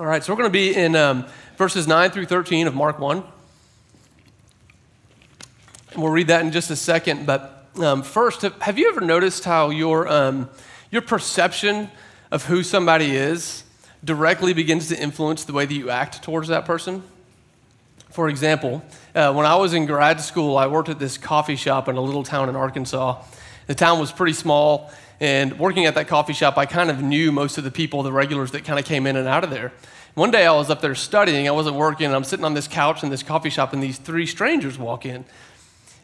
All right, so we're going to be in um, verses 9 through 13 of Mark 1. And we'll read that in just a second. But um, first, have you ever noticed how your, um, your perception of who somebody is directly begins to influence the way that you act towards that person? For example, uh, when I was in grad school, I worked at this coffee shop in a little town in Arkansas. The town was pretty small, and working at that coffee shop, I kind of knew most of the people, the regulars that kind of came in and out of there. One day I was up there studying, I wasn't working, and I'm sitting on this couch in this coffee shop, and these three strangers walk in.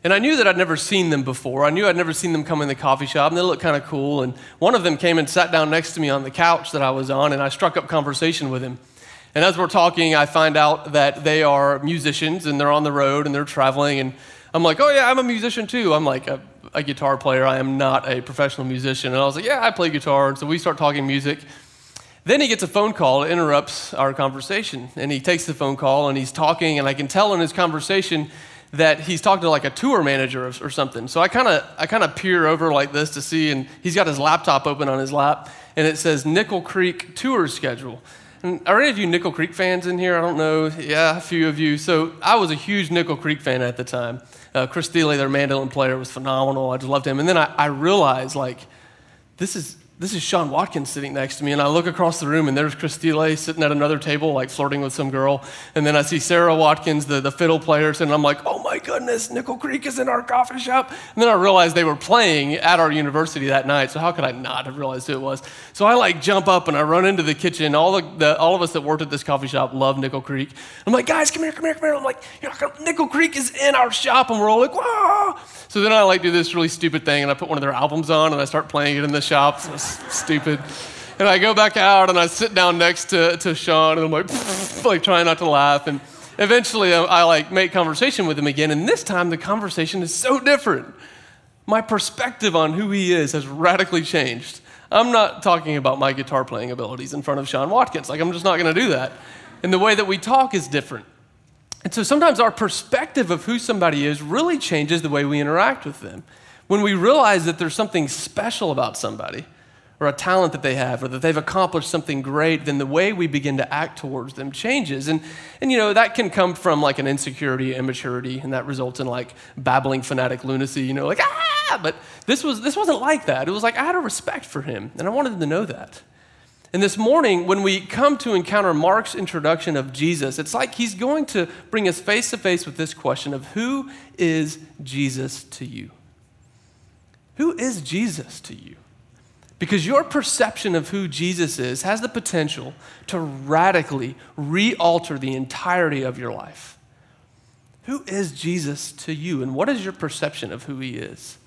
And I knew that I'd never seen them before. I knew I'd never seen them come in the coffee shop, and they looked kind of cool. And one of them came and sat down next to me on the couch that I was on, and I struck up conversation with him. And as we're talking, I find out that they are musicians, and they're on the road, and they're traveling. And I'm like, oh, yeah, I'm a musician too. I'm like, uh, a guitar player. I am not a professional musician. And I was like, yeah, I play guitar. And so we start talking music. Then he gets a phone call, it interrupts our conversation. And he takes the phone call and he's talking, and I can tell in his conversation that he's talking to like a tour manager or, or something. So I kind of I kind of peer over like this to see, and he's got his laptop open on his lap, and it says Nickel Creek tour schedule. And are any of you Nickel Creek fans in here? I don't know. Yeah, a few of you. So I was a huge Nickel Creek fan at the time. Uh, Chris Thile, their mandolin player, was phenomenal. I just loved him. And then I, I realized, like, this is this is Sean Watkins sitting next to me, and I look across the room, and there's Chris Thile sitting at another table, like flirting with some girl. And then I see Sara Watkins, the, the fiddle player, and I'm like, oh my goodness, Nickel Creek is in our coffee shop. And then I realized they were playing at our university that night, so how could I not have realized who it was? So I like jump up and I run into the kitchen. All, the, the all of us that worked at this coffee shop love Nickel Creek. I'm like, guys, come here, come here, come here. I'm like, Nickel Creek is in our shop, and we're all like, whoa. So then I like do this really stupid thing, and I put one of their albums on, and I start playing it in the shop. So stupid. And I go back out, and I sit down next to, to Sean, and I'm like, like trying not to laugh. And eventually, I, I like make conversation with him again, and this time the conversation is so different. My perspective on who he is has radically changed. I'm not talking about my guitar playing abilities in front of Sean Watkins. Like, I'm just not going to do that. And the way that we talk is different. And so sometimes our perspective of who somebody is really changes the way we interact with them. When we realize that there's something special about somebody, or a talent that they have, or that they've accomplished something great, then the way we begin to act towards them changes. And, and you know, that can come from like an insecurity, immaturity, and that results in like babbling fanatic lunacy, you know, like, ah! But this, was, this wasn't like that. It was like I had a respect for him, and I wanted them to know that. And this morning, when we come to encounter Mark's introduction of Jesus, it's like he's going to bring us face to face with this question of who is Jesus to you? Who is Jesus to you? Because your perception of who Jesus is has the potential to radically re alter the entirety of your life. Who is Jesus to you, and what is your perception of who he is?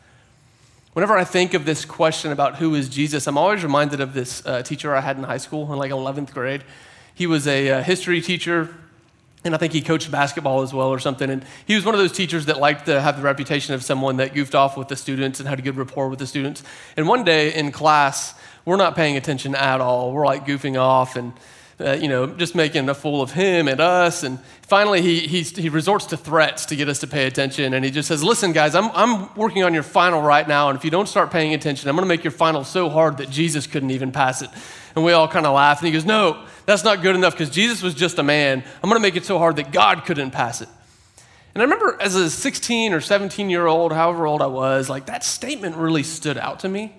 Whenever I think of this question about who is Jesus, I'm always reminded of this uh, teacher I had in high school in like 11th grade. He was a uh, history teacher, and I think he coached basketball as well or something. And he was one of those teachers that liked to have the reputation of someone that goofed off with the students and had a good rapport with the students. And one day in class, we're not paying attention at all. We're like goofing off and uh, you know, just making a fool of him and us. And finally, he, he, he resorts to threats to get us to pay attention. And he just says, Listen, guys, I'm, I'm working on your final right now. And if you don't start paying attention, I'm going to make your final so hard that Jesus couldn't even pass it. And we all kind of laugh. And he goes, No, that's not good enough because Jesus was just a man. I'm going to make it so hard that God couldn't pass it. And I remember as a 16 or 17 year old, however old I was, like that statement really stood out to me.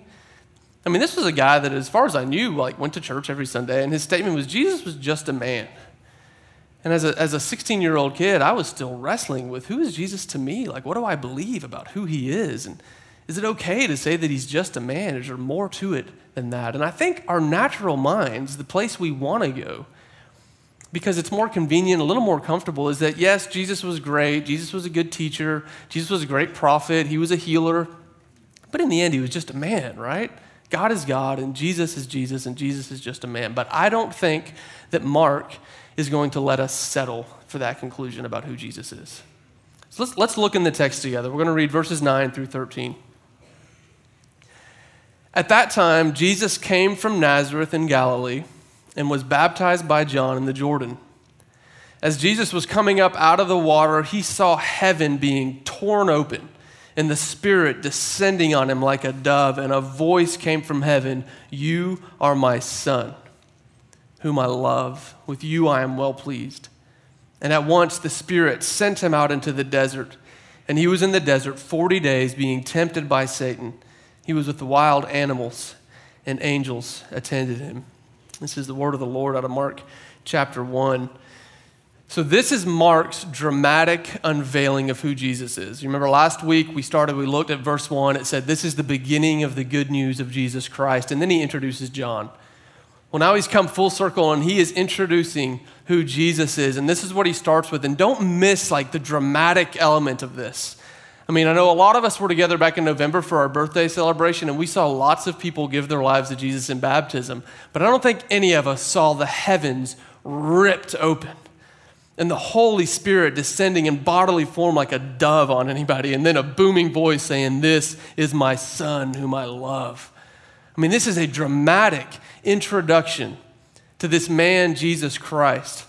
I mean, this was a guy that, as far as I knew, like went to church every Sunday, and his statement was Jesus was just a man. And as a, as a 16 year old kid, I was still wrestling with who is Jesus to me? Like, what do I believe about who he is? And is it okay to say that he's just a man? Is there more to it than that? And I think our natural minds, the place we want to go, because it's more convenient, a little more comfortable, is that yes, Jesus was great. Jesus was a good teacher. Jesus was a great prophet. He was a healer. But in the end, he was just a man, right? God is God and Jesus is Jesus and Jesus is just a man. But I don't think that Mark is going to let us settle for that conclusion about who Jesus is. So let's, let's look in the text together. We're going to read verses 9 through 13. At that time, Jesus came from Nazareth in Galilee and was baptized by John in the Jordan. As Jesus was coming up out of the water, he saw heaven being torn open and the Spirit descending on him like a dove, and a voice came from heaven You are my Son, whom I love. With you I am well pleased. And at once the Spirit sent him out into the desert. And he was in the desert 40 days, being tempted by Satan. He was with the wild animals, and angels attended him. This is the word of the Lord out of Mark chapter 1. So, this is Mark's dramatic unveiling of who Jesus is. You remember last week we started, we looked at verse 1. It said, This is the beginning of the good news of Jesus Christ. And then he introduces John. Well, now he's come full circle and he is introducing who Jesus is. And this is what he starts with. And don't miss like the dramatic element of this. I mean, I know a lot of us were together back in November for our birthday celebration, and we saw lots of people give their lives to Jesus in baptism. But I don't think any of us saw the heavens ripped open and the Holy Spirit descending in bodily form like a dove on anybody, and then a booming voice saying, This is my Son whom I love. I mean, this is a dramatic introduction to this man, Jesus Christ.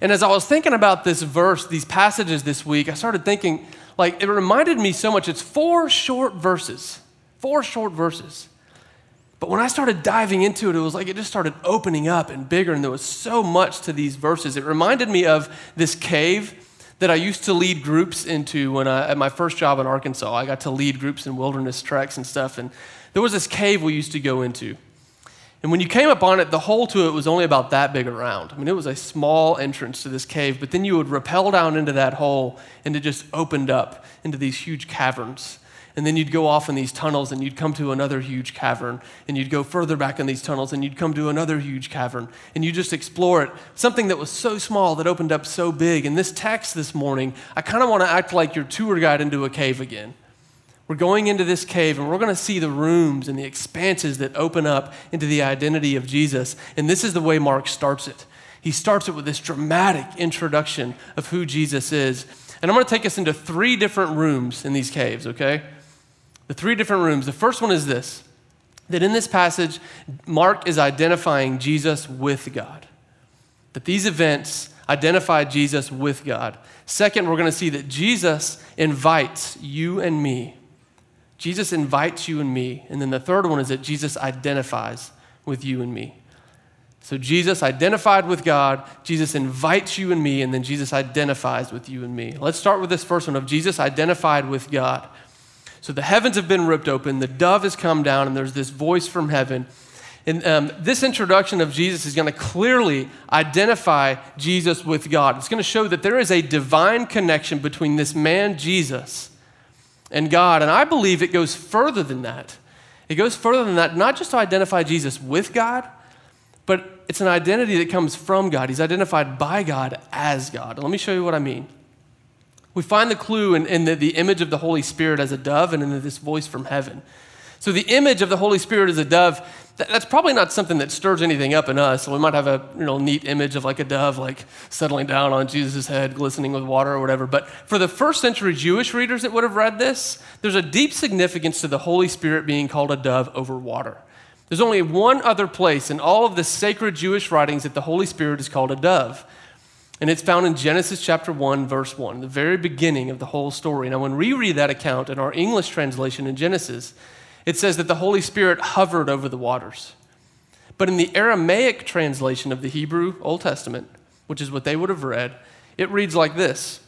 And as I was thinking about this verse, these passages this week, I started thinking, like, it reminded me so much. It's four short verses, four short verses. But when I started diving into it, it was like it just started opening up and bigger, and there was so much to these verses. It reminded me of this cave that I used to lead groups into when I, at my first job in Arkansas. I got to lead groups in wilderness treks and stuff, and there was this cave we used to go into. And when you came up on it, the hole to it was only about that big around. I mean, it was a small entrance to this cave, but then you would rappel down into that hole, and it just opened up into these huge caverns. And then you'd go off in these tunnels, and you'd come to another huge cavern, and you'd go further back in these tunnels, and you'd come to another huge cavern, and you just explore it. Something that was so small that opened up so big. And this text this morning, I kind of want to act like your tour guide into a cave again. We're going into this cave and we're going to see the rooms and the expanses that open up into the identity of Jesus. And this is the way Mark starts it. He starts it with this dramatic introduction of who Jesus is. And I'm going to take us into three different rooms in these caves, okay? The three different rooms. The first one is this that in this passage, Mark is identifying Jesus with God. That these events identify Jesus with God. Second, we're going to see that Jesus invites you and me Jesus invites you and me. And then the third one is that Jesus identifies with you and me. So Jesus identified with God, Jesus invites you and me, and then Jesus identifies with you and me. Let's start with this first one of Jesus identified with God. So the heavens have been ripped open, the dove has come down, and there's this voice from heaven. And um, this introduction of Jesus is going to clearly identify Jesus with God. It's going to show that there is a divine connection between this man, Jesus, and God. And I believe it goes further than that. It goes further than that, not just to identify Jesus with God, but it's an identity that comes from God. He's identified by God as God. Let me show you what I mean. We find the clue in, in the, the image of the Holy Spirit as a dove and in this voice from heaven. So, the image of the Holy Spirit as a dove, that's probably not something that stirs anything up in us. So we might have a you know, neat image of like a dove like settling down on Jesus' head, glistening with water or whatever. But for the first century Jewish readers that would have read this, there's a deep significance to the Holy Spirit being called a dove over water. There's only one other place in all of the sacred Jewish writings that the Holy Spirit is called a dove. And it's found in Genesis chapter 1, verse 1, the very beginning of the whole story. Now, when we read that account in our English translation in Genesis, it says that the Holy Spirit hovered over the waters. But in the Aramaic translation of the Hebrew Old Testament, which is what they would have read, it reads like this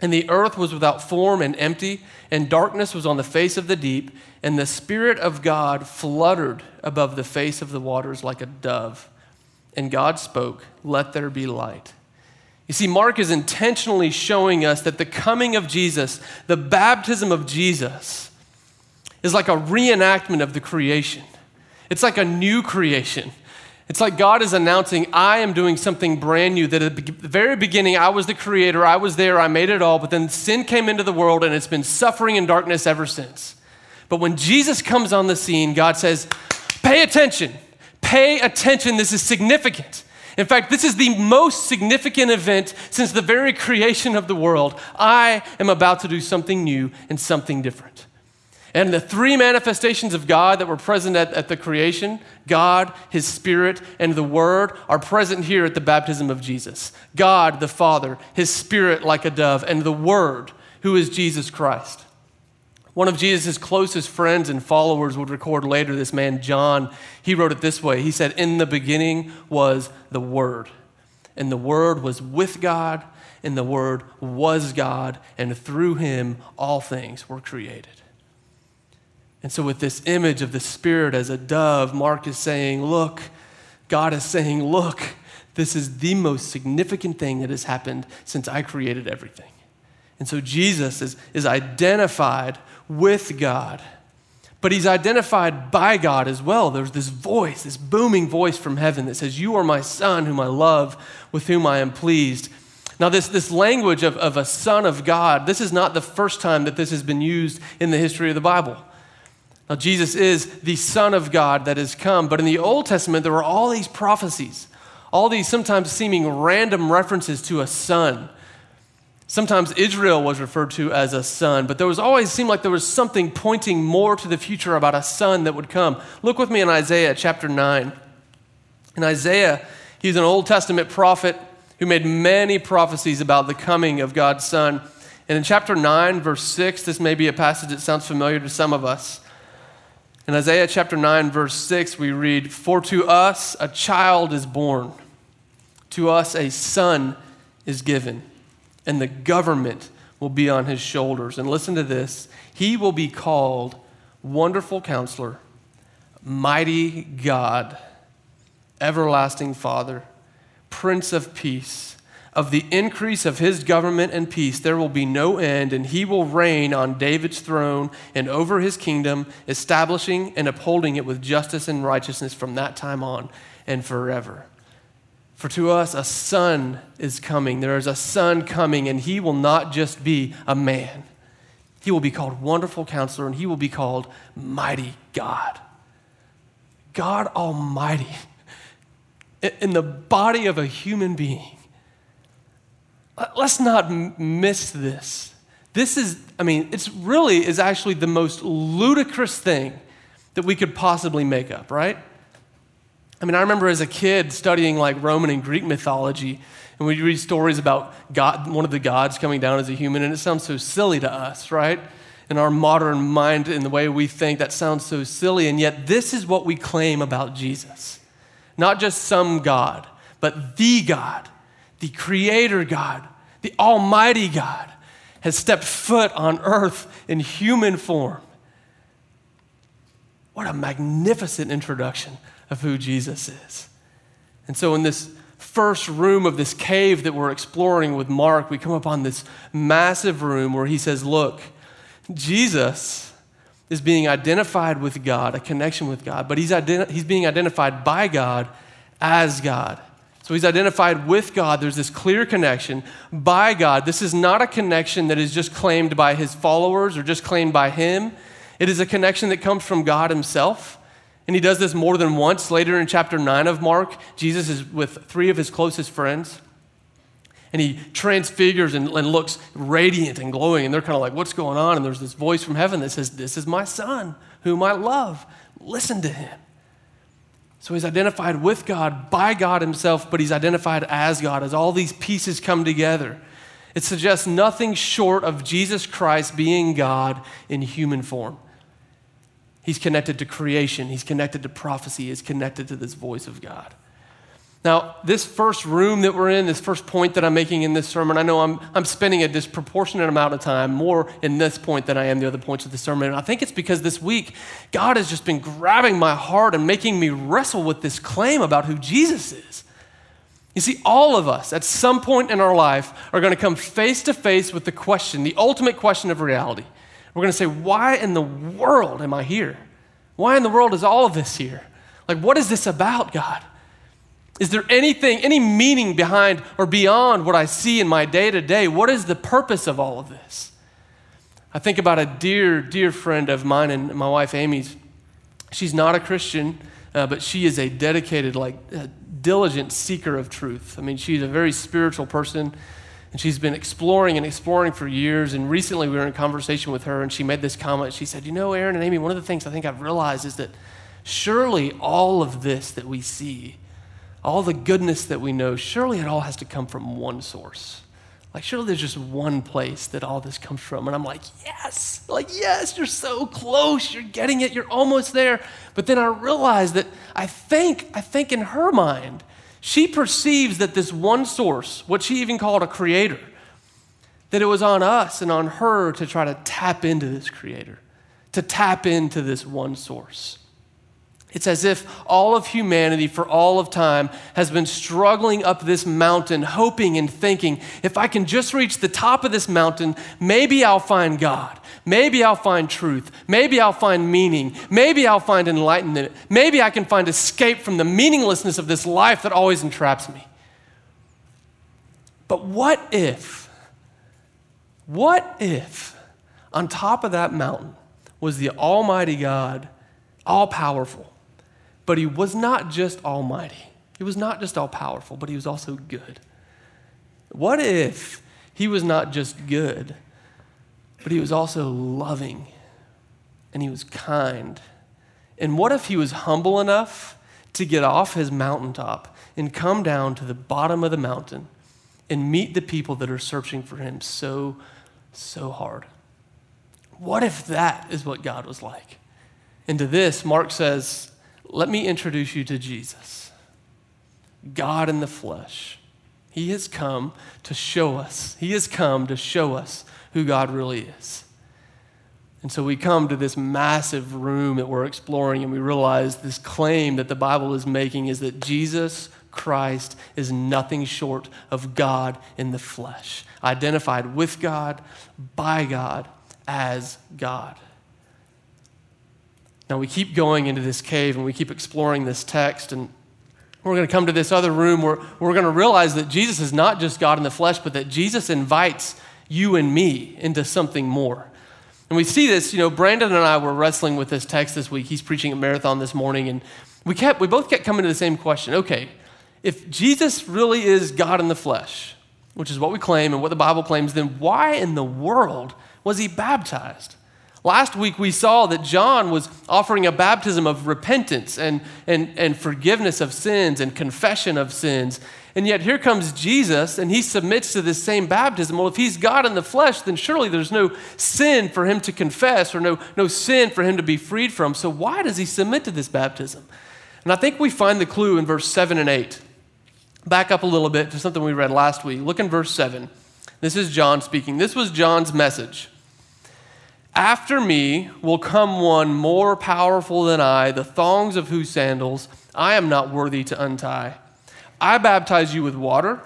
And the earth was without form and empty, and darkness was on the face of the deep, and the Spirit of God fluttered above the face of the waters like a dove. And God spoke, Let there be light. You see, Mark is intentionally showing us that the coming of Jesus, the baptism of Jesus, is like a reenactment of the creation. It's like a new creation. It's like God is announcing, I am doing something brand new. That at the very beginning, I was the creator, I was there, I made it all, but then sin came into the world and it's been suffering and darkness ever since. But when Jesus comes on the scene, God says, Pay attention, pay attention, this is significant. In fact, this is the most significant event since the very creation of the world. I am about to do something new and something different. And the three manifestations of God that were present at, at, the creation God, His Spirit, and the Word are present here at the baptism of Jesus. God, the Father, His Spirit like a dove, and the Word, who is Jesus Christ. One of Jesus' closest friends and followers would record later, this man, John, he wrote it this way. He said, In the beginning was the Word, and the Word was with God, and the Word was God, and through him all things were created. And so, with this image of the Spirit as a dove, Mark is saying, Look, God is saying, Look, this is the most significant thing that has happened since I created everything. And so, Jesus is, is identified with God. But he's identified by God as well. There's this voice, this booming voice from heaven that says, You are my son, whom I love, with whom I am pleased. Now, this, this language of, of a son of God, this is not the first time that this has been used in the history of the Bible. Now, Jesus is the Son of God that has come, but in the Old Testament, there were all these prophecies, all these sometimes seeming random references to a son Sometimes Israel was referred to as a son, but there was always seemed like there was something pointing more to the future about a son that would come. Look with me in Isaiah chapter 9. In Isaiah, he's an Old Testament prophet who made many prophecies about the coming of God's son. And in chapter 9, verse 6, this may be a passage that sounds familiar to some of us. In Isaiah chapter 9, verse 6, we read, For to us a child is born, to us a son is given and the government will be on his shoulders. And listen to this He will be called Wonderful Counselor, Mighty God, Everlasting Father, Prince of Peace. Of the increase of his government and peace, there will be no end, and he will reign on David's throne and over his kingdom, establishing and upholding it with justice and righteousness from that time on and forever. For to us a son is coming. There is a son coming, and he will not just be a man. He will be called Wonderful Counselor, and he will be called Mighty God. God Almighty in the body of a human being. Let's not miss this. This is, I mean, it's really is actually the most ludicrous thing that we could possibly make up, right? I mean, I remember as a kid studying like Roman and Greek mythology, and we read stories about God, one of the gods coming down as a human, and it sounds so silly to us, right? In our modern mind, in the way we think, that sounds so silly. And yet, this is what we claim about Jesus not just some God, but the God, the Creator God, the Almighty God, has stepped foot on earth in human form. What a magnificent introduction of who Jesus is. And so, in this first room of this cave that we're exploring with Mark, we come upon this massive room where he says, Look, Jesus is being identified with God, a connection with God, but he's, he's being identified by God as God. So he's identified with God. There's this clear connection by God. This is not a connection that is just claimed by his followers or just claimed by him. It is a connection that comes from God himself. And he does this more than once. Later in chapter 9 of Mark, Jesus is with three of his closest friends. And he transfigures and, and looks radiant and glowing. And they're kind of like, What's going on? And there's this voice from heaven that says, This is my son, whom I love. Listen to him. So he's identified with God, by God himself, but he's identified as God, as all these pieces come together. It suggests nothing short of Jesus Christ being God in human form. He's connected to creation, he's connected to prophecy, he's connected to this voice of God. Now, this first room that we're in, this first point that I'm making in this sermon, I know I'm, I'm spending a disproportionate amount of time more in this point than I am the other points of the sermon. And I think it's because this week, God has just been grabbing my heart and making me wrestle with this claim about who Jesus is. You see, all of us at some point in our life are going to come face to face with the question, the ultimate question of reality. We're going to say, why in the world am I here? Why in the world is all of this here? Like, what is this about, God? Is there anything, any meaning behind or beyond what I see in my day to day? What is the purpose of all of this? I think about a dear, dear friend of mine and my wife Amy's. She's not a Christian, uh, but she is a dedicated, like, uh, diligent seeker of truth. I mean, she's a very spiritual person. And she's been exploring and exploring for years. And recently we were in conversation with her, and she made this comment. She said, You know, Aaron and Amy, one of the things I think I've realized is that surely all of this that we see, all the goodness that we know, surely it all has to come from one source. Like, surely there's just one place that all this comes from. And I'm like, yes, like, yes, you're so close. You're getting it. You're almost there. But then I realize that I think, I think in her mind, she perceives that this one source, what she even called a creator, that it was on us and on her to try to tap into this creator, to tap into this one source. It's as if all of humanity for all of time has been struggling up this mountain, hoping and thinking, if I can just reach the top of this mountain, maybe I'll find God. Maybe I'll find truth. Maybe I'll find meaning. Maybe I'll find enlightenment. Maybe I can find escape from the meaninglessness of this life that always entraps me. But what if, what if on top of that mountain was the Almighty God, all powerful? But he was not just almighty, he was not just all powerful, but he was also good. What if he was not just good, but he was also loving and he was kind? And what if he was humble enough to get off his mountaintop and come down to the bottom of the mountain and meet the people that are searching for him so, so hard? What if that is what God was like? And to this, Mark says, let me introduce you to Jesus, God in the flesh. He has come to show us, He has come to show us who God really is. And so we come to this massive room that we're exploring, and we realize this claim that the Bible is making is that Jesus Christ is nothing short of God in the flesh, identified with God, by God, as God. Now we keep going into this cave and we keep exploring this text, and we're going to come to this other room where we're going to realize that Jesus is not just God in the flesh, but that Jesus invites you and me into something more. And we see this, you know, Brandon and I were wrestling with this text this week. He's preaching at Marathon this morning, and we kept we both kept coming to the same question. Okay, if Jesus really is God in the flesh, which is what we claim and what the Bible claims, then why in the world was he baptized? Last week, we saw that John was offering a baptism of repentance and, and, and forgiveness of sins and confession of sins. And yet, here comes Jesus, and he submits to this same baptism. Well, if he's God in the flesh, then surely there's no sin for him to confess or no, no sin for him to be freed from. So, why does he submit to this baptism? And I think we find the clue in verse 7 and 8. Back up a little bit to something we read last week. Look in verse 7. This is John speaking. This was John's message. After me will come one more powerful than I, the thongs of whose sandals I am not worthy to untie. I baptize you with water,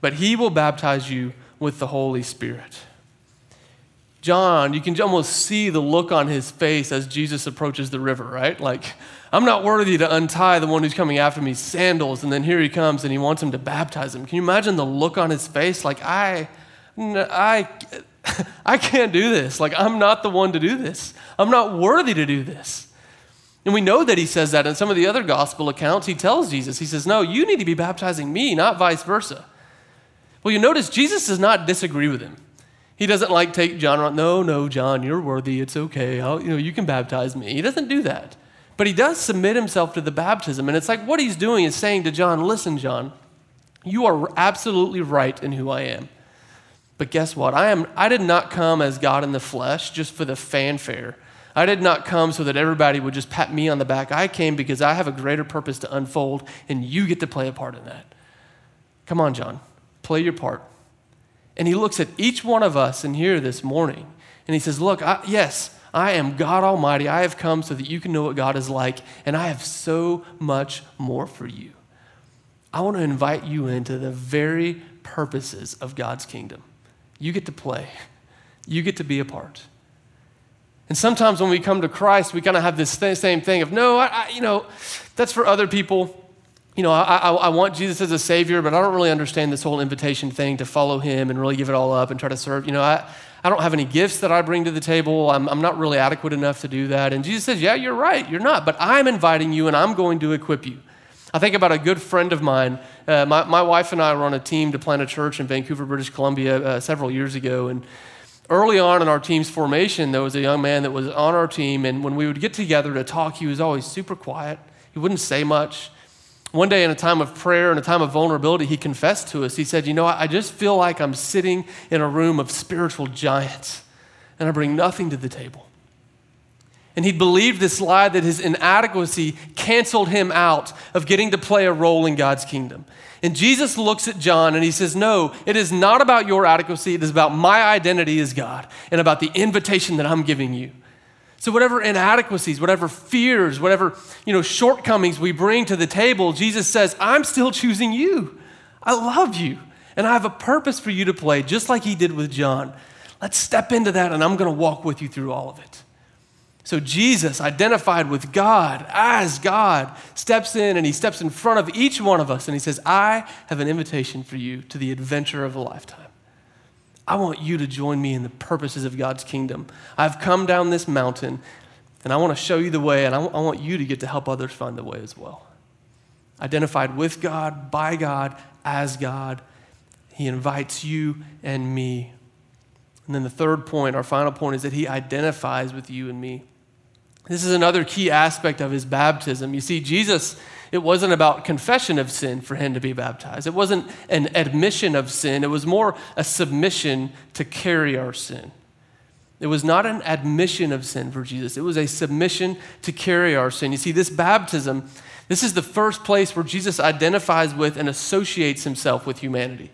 but he will baptize you with the Holy Spirit. John, you can almost see the look on his face as Jesus approaches the river, right? Like, I'm not worthy to untie the one who's coming after me sandals, and then here he comes and he wants him to baptize him. Can you imagine the look on his face? Like, I, I, I can't do this. Like, I'm not the one to do this. I'm not worthy to do this. And we know that he says that in some of the other gospel accounts. He tells Jesus, he says, No, you need to be baptizing me, not vice versa. Well, you notice Jesus does not disagree with him. He doesn't like take John around, no, no, John, you're worthy. It's okay. I'll, you know, you can baptize me. He doesn't do that. But he does submit himself to the baptism. And it's like what he's doing is saying to John, listen, John, you are absolutely right in who I am. But guess what? I, am, I did not come as God in the flesh just for the fanfare. I did not come so that everybody would just pat me on the back. I came because I have a greater purpose to unfold, and you get to play a part in that. Come on, John, play your part. And he looks at each one of us in here this morning, and he says, Look, I, yes, I am God Almighty. I have come so that you can know what God is like, and I have so much more for you. I want to invite you into the very purposes of God's kingdom. You get to play, you get to be a part. And sometimes when we come to Christ, we kind of have this th- same thing of, no, I, I, you know, that's for other people. You know, I, I, I want Jesus as a Savior, but I don't really understand this whole invitation thing to follow Him and really give it all up and try to serve. You know, I, I don't have any gifts that I bring to the table. I'm, I'm not really adequate enough to do that. And Jesus says, Yeah, you're right. You're not. But I'm inviting you and I'm going to equip you. I think about a good friend of mine. Uh, my, my wife and I were on a team to plant a church in Vancouver, British Columbia uh, several years ago. And early on in our team's formation, there was a young man that was on our team. And when we would get together to talk, he was always super quiet. He wouldn't say much. One day, in a time of prayer and a time of vulnerability, he confessed to us. He said, You know, I just feel like I'm sitting in a room of spiritual giants, and I bring nothing to the table. And he believed this lie that his inadequacy canceled him out of getting to play a role in God's kingdom. And Jesus looks at John and he says, No, it is not about your adequacy. It is about my identity as God and about the invitation that I'm giving you. So whatever inadequacies, whatever fears, whatever, you know, shortcomings we bring to the table, Jesus says, I'm still choosing you. I love you. And I have a purpose for you to play, just like he did with John. Let's step into that, and I'm going to walk with you through all of it. So Jesus, identified with God as God, steps in and he steps in front of each one of us and he says, I have an invitation for you to the adventure of a lifetime. I want you to join me in the purposes of God's kingdom. I've come down this mountain and I want to show you the way, and I, w- I want you to get to help others find the way as well. Identified with God, by God, as God, He invites you and me. And then the third point, our final point, is that He identifies with you and me. This is another key aspect of His baptism. You see, Jesus it wasn't about confession of sin for him to be baptized. It wasn't an admission of sin. It was more a submission to carry our sin. It was not an admission of sin for Jesus. It was a submission to carry our sin. You see, this baptism, this is the first place where Jesus identifies with and associates himself with humanity.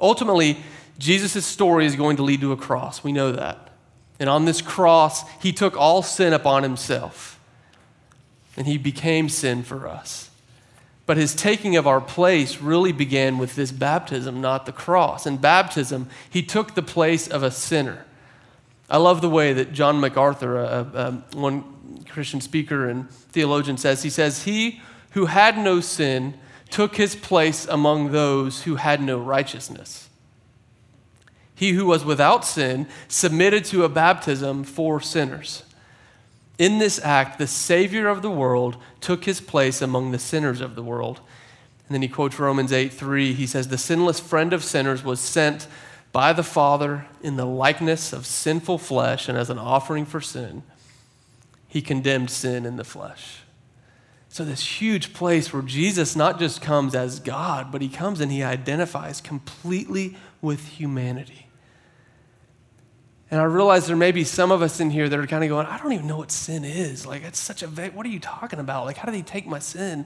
Ultimately, Jesus' story is going to lead to a cross. We know that. And on this cross, he took all sin upon himself. And he became sin for us. But his taking of our place really began with this baptism, not the cross. In baptism, he took the place of a sinner. I love the way that John MacArthur, a, one Christian speaker and theologian, says he says, He who had no sin took his place among those who had no righteousness. He who was without sin submitted to a baptism for sinners. In this act, the Savior of the world took his place among the sinners of the world. And then he quotes Romans 8 3. He says, The sinless friend of sinners was sent by the Father in the likeness of sinful flesh, and as an offering for sin, he condemned sin in the flesh. So, this huge place where Jesus not just comes as God, but he comes and he identifies completely with humanity. And I realize there may be some of us in here that are kind of going, I don't even know what sin is. Like, it's such a, vague, what are you talking about? Like, how do they take my sin?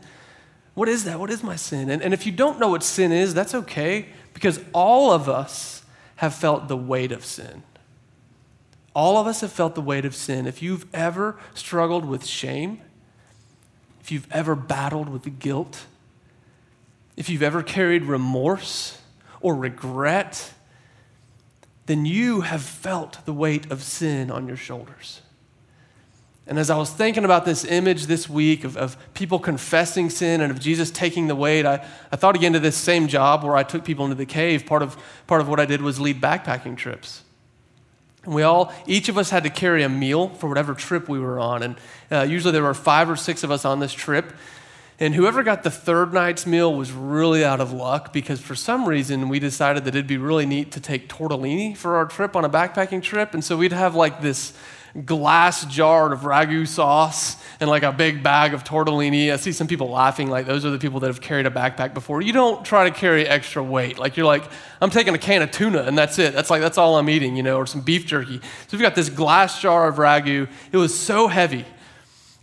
What is that? What is my sin? And, and if you don't know what sin is, that's okay because all of us have felt the weight of sin. All of us have felt the weight of sin. If you've ever struggled with shame, if you've ever battled with guilt, if you've ever carried remorse or regret, then you have felt the weight of sin on your shoulders. And as I was thinking about this image this week of, of people confessing sin and of Jesus taking the weight, I, I thought again to this same job where I took people into the cave. Part of, part of what I did was lead backpacking trips. And we all, each of us had to carry a meal for whatever trip we were on. And uh, usually there were five or six of us on this trip. And whoever got the third night's meal was really out of luck because for some reason we decided that it'd be really neat to take tortellini for our trip on a backpacking trip. And so we'd have like this glass jar of ragu sauce and like a big bag of tortellini. I see some people laughing like those are the people that have carried a backpack before. You don't try to carry extra weight. Like you're like, I'm taking a can of tuna and that's it. That's like that's all I'm eating, you know, or some beef jerky. So we've got this glass jar of ragu. It was so heavy.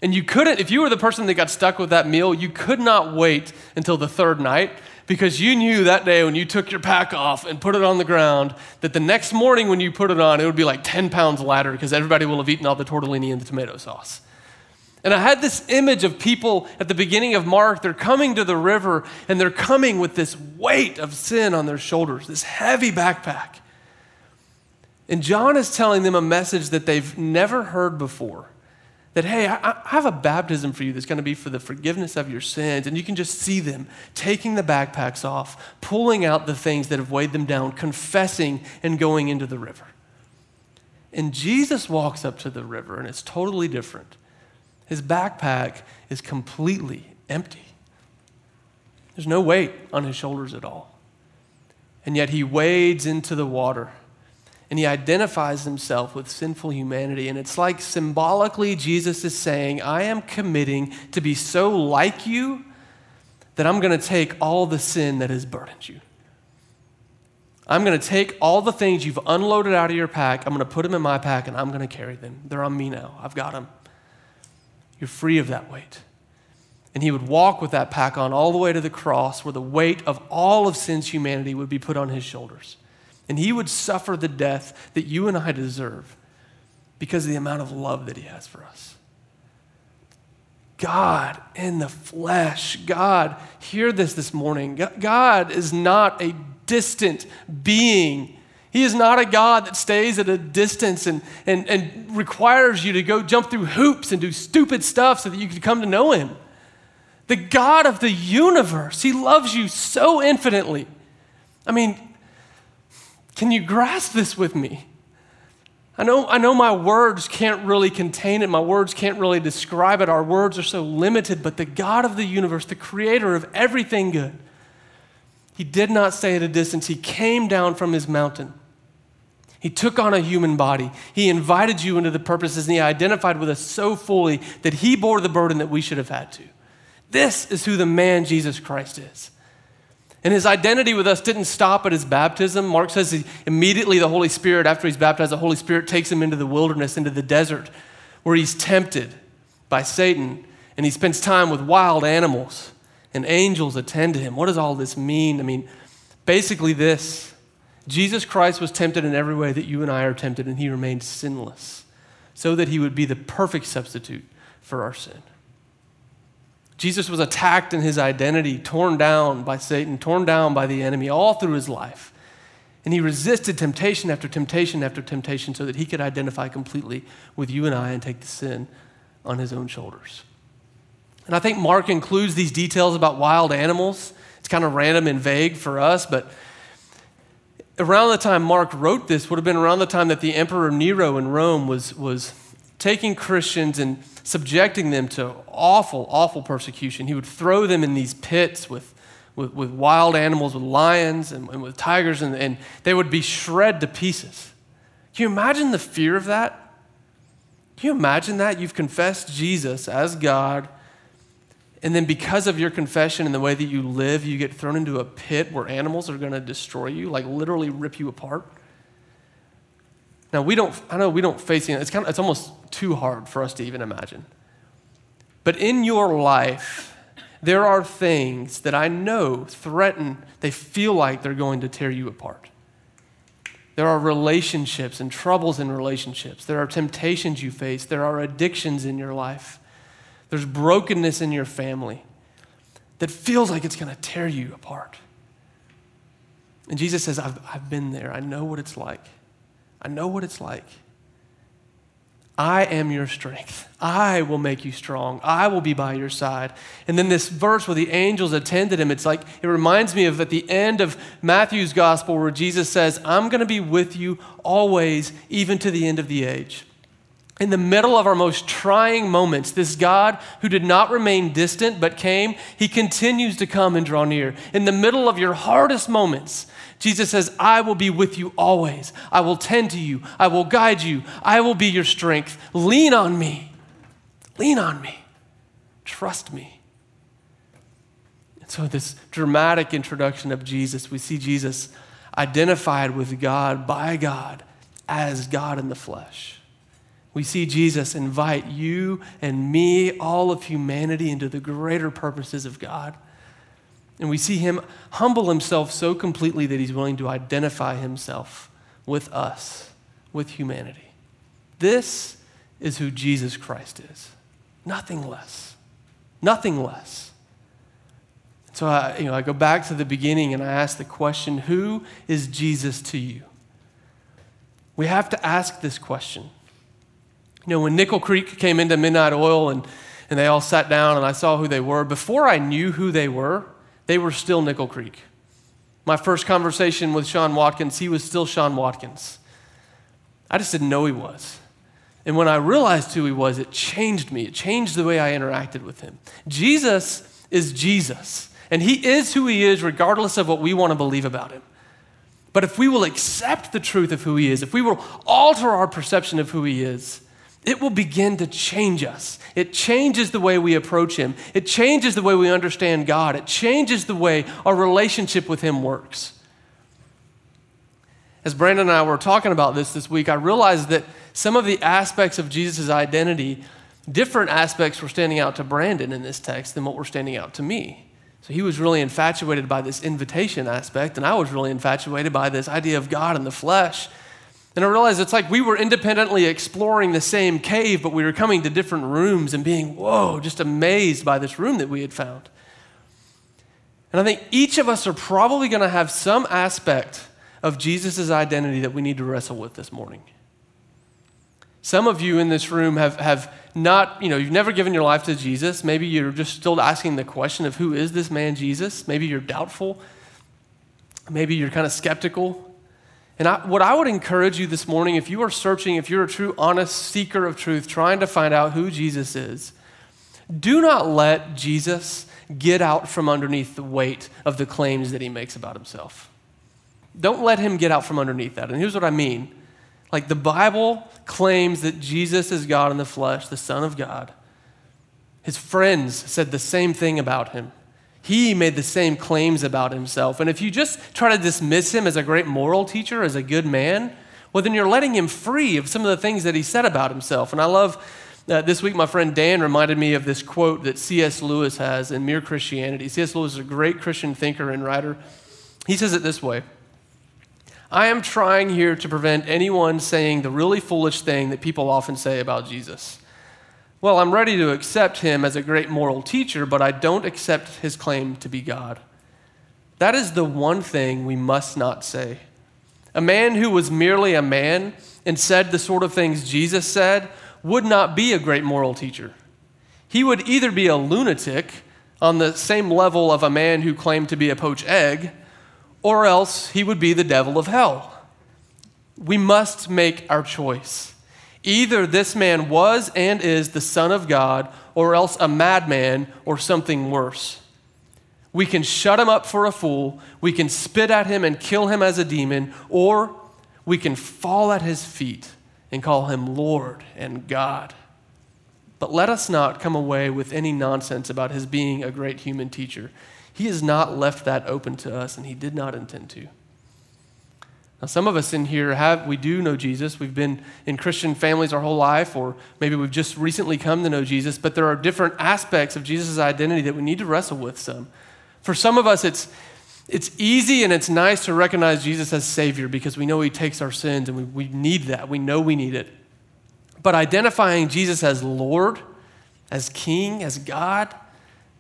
And you couldn't, if you were the person that got stuck with that meal, you could not wait until the third night because you knew that day when you took your pack off and put it on the ground that the next morning when you put it on, it would be like 10 pounds lighter because everybody will have eaten all the tortellini and the tomato sauce. And I had this image of people at the beginning of Mark, they're coming to the river and they're coming with this weight of sin on their shoulders, this heavy backpack. And John is telling them a message that they've never heard before that, hey, I, I, have a baptism for you that's going to be for the forgiveness of your sins. And you can just see them taking the backpacks off, pulling out the things that have weighed them down, confessing, and going into the river. And Jesus walks up to the river, and it's totally different. His backpack is completely empty. There's no weight on his shoulders at all. And yet he wades into the water and he identifies himself with sinful humanity. And it's like symbolically, Jesus is saying, I am committing to be so like you that I'm going to take all the sin that has burdened you. I'm going to take all the things you've unloaded out of your pack, I'm going to put them in my pack, and I'm going to carry them. They're on me now. I've got them. You're free of that weight. And he would walk with that pack on all the way to the cross, where the weight of all of sin's humanity would be put on his shoulders. And he would suffer the death that you and I deserve because of the amount of love that he has for us. God in the flesh. God, hear this this morning. God is not a distant being. He is not a God that stays at a distance and, and, and requires you to go jump through hoops and do stupid stuff so that you can come to know Him. The God of the universe, He loves you so infinitely. I mean, can you grasp this with me? I know, I know my words can't really contain it. My words can't really describe it. Our words are so limited, but the God of the universe, the creator of everything good, he did not stay at a distance. He came down from his mountain. He took on a human body. He invited you into the purposes, and he identified with us so fully that he bore the burden that we should have had to. This is who the man Jesus Christ is. And his identity with us didn't stop at his baptism. Mark says he, immediately the Holy Spirit, after he's baptized, the Holy Spirit takes him into the wilderness, into the desert, where he's tempted by Satan, and he spends time with wild animals and angels attend to him. What does all this mean? I mean, basically, this Jesus Christ was tempted in every way that you and I are tempted, and he remained sinless so that he would be the perfect substitute for our sin. Jesus was attacked in his identity, torn down by Satan, torn down by the enemy all through his life. And he resisted temptation after temptation after temptation so that he could identify completely with you and I and take the sin on his own shoulders. And I think Mark includes these details about wild animals. It's kind of random and vague for us, but around the time Mark wrote this would have been around the time that the Emperor Nero in Rome was, was taking Christians and subjecting them to awful, awful persecution. He would throw them in these pits with, with, with wild animals, with lions and, and with tigers, and, and they would be shred to pieces. Can you imagine the fear of that? Can you imagine that? You've confessed Jesus as God and then because of your confession and the way that you live, you get thrown into a pit where animals are going to destroy you, like literally rip you apart. Now we don't. I know we don't face it. It's kind of. It's almost too hard for us to even imagine. But in your life, there are things that I know threaten. They feel like they're going to tear you apart. There are relationships and troubles in relationships. There are temptations you face. There are addictions in your life. There's brokenness in your family that feels like it's going to tear you apart. And Jesus says, I've, I've been there. I know what it's like. I know what it's like. I am your strength. I will make you strong. I will be by your side. And then this verse where the angels attended him, it's like, it reminds me of at the end of Matthew's gospel where Jesus says, I'm going to be with you always, even to the end of the age in the middle of our most trying moments, this God who did not remain distant but came, he continues to come and draw near. In the middle of your hardest moments, Jesus says, I will be with you always. I will tend to you. I will guide you. I will be your strength. Lean on me. Lean on me. Trust me. And so, this dramatic introduction of Jesus, we see Jesus identified with God by God as God in the flesh. We see Jesus invite you and me, all of humanity, into the greater purposes of God. And we see him humble himself so completely that he's willing to identify himself with us, with humanity. This is who Jesus Christ is. Nothing less. Nothing less. So I, you know, I go back to the beginning and I ask the question who is Jesus to you? We have to ask this question. You know, when Nickel Creek came into Midnight Oil and, and they all sat down and I saw who they were, before I knew who they were, they were still Nickel Creek. My first conversation with Sean Watkins, he was still Sean Watkins. I just didn't know he was. And when I realized who he was, it changed me. It changed the way I interacted with him. Jesus is Jesus, and he is who he is, regardless of what we want to believe about him. But if we will accept the truth of who he is, if we will alter our perception of who he is, it will begin to change us. It changes the way we approach Him, it changes the way we understand God, it changes the way our relationship with Him works. As Brandon and I were talking about this this week, I realized that some of the aspects of Jesus' identity, different aspects were standing out to Brandon in this text than what were standing out to me. So he was really infatuated by this invitation aspect, and I was really infatuated by this idea of God in the flesh. And I realized it's like we were independently exploring the same cave, but we were coming to different rooms and being, whoa, just amazed by this room that we had found. And I think each of us are probably going to have some aspect of Jesus' identity that we need to wrestle with this morning. Some of you in this room have, have not, you know, you've never given your life to Jesus. Maybe you're just still asking the question of who is this man Jesus? Maybe you're doubtful. Maybe you're kind of skeptical. And I, what I would encourage you this morning, if you are searching, if you're a true, honest seeker of truth, trying to find out who Jesus is, do not let Jesus get out from underneath the weight of the claims that he makes about himself. Don't let him get out from underneath that. And here's what I mean like the Bible claims that Jesus is God in the flesh, the Son of God. His friends said the same thing about him. He made the same claims about himself. And if you just try to dismiss him as a great moral teacher, as a good man, well, then you're letting him free of some of the things that he said about himself. And I love uh, this week, my friend Dan reminded me of this quote that C.S. Lewis has in Mere Christianity. C.S. Lewis is a great Christian thinker and writer. He says it this way I am trying here to prevent anyone saying the really foolish thing that people often say about Jesus. Well, I'm ready to accept him as a great moral teacher, but I don't accept his claim to be God. That is the one thing we must not say. A man who was merely a man and said the sort of things Jesus said would not be a great moral teacher. He would either be a lunatic on the same level of a man who claimed to be a poached egg, or else he would be the devil of hell. We must make our choice. Either this man was and is the Son of God, or else a madman or something worse. We can shut him up for a fool, we can spit at him and kill him as a demon, or we can fall at his feet and call him Lord and God. But let us not come away with any nonsense about his being a great human teacher. He has not left that open to us, and he did not intend to. Now, some of us in here have, we do know Jesus. We've been in Christian families our whole life, or maybe we've just recently come to know Jesus, but there are different aspects of Jesus' identity that we need to wrestle with some. For some of us, it's, it's easy and it's nice to recognize Jesus as Savior because we know He takes our sins and we, we need that. We know we need it. But identifying Jesus as Lord, as King, as God,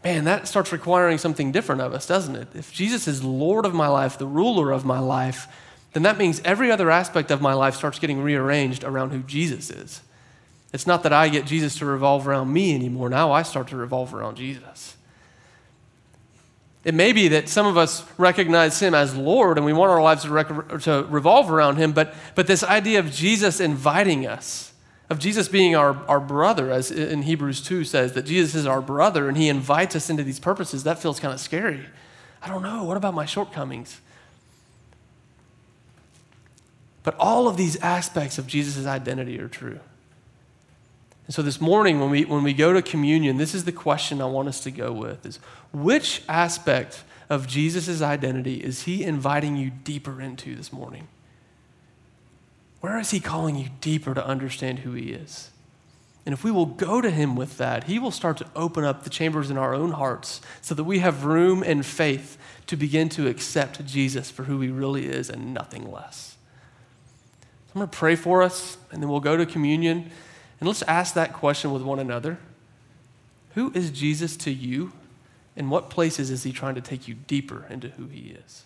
man, that starts requiring something different of us, doesn't it? If Jesus is Lord of my life, the ruler of my life, then that means every other aspect of my life starts getting rearranged around who Jesus is. It's not that I get Jesus to revolve around me anymore. Now I start to revolve around Jesus. It may be that some of us recognize him as Lord and we want our lives to, rec- to revolve around him, but, but this idea of Jesus inviting us, of Jesus being our, our brother, as in Hebrews 2 says, that Jesus is our brother and he invites us into these purposes, that feels kind of scary. I don't know. What about my shortcomings? But all of these aspects of Jesus' identity are true. And so this morning, when we, when we go to communion, this is the question I want us to go with is which aspect of Jesus' identity is he inviting you deeper into this morning? Where is he calling you deeper to understand who he is? And if we will go to him with that, he will start to open up the chambers in our own hearts so that we have room and faith to begin to accept Jesus for who he really is and nothing less. I'm going to pray for us, and then we'll go to communion. And let's ask that question with one another Who is Jesus to you? And what places is he trying to take you deeper into who he is?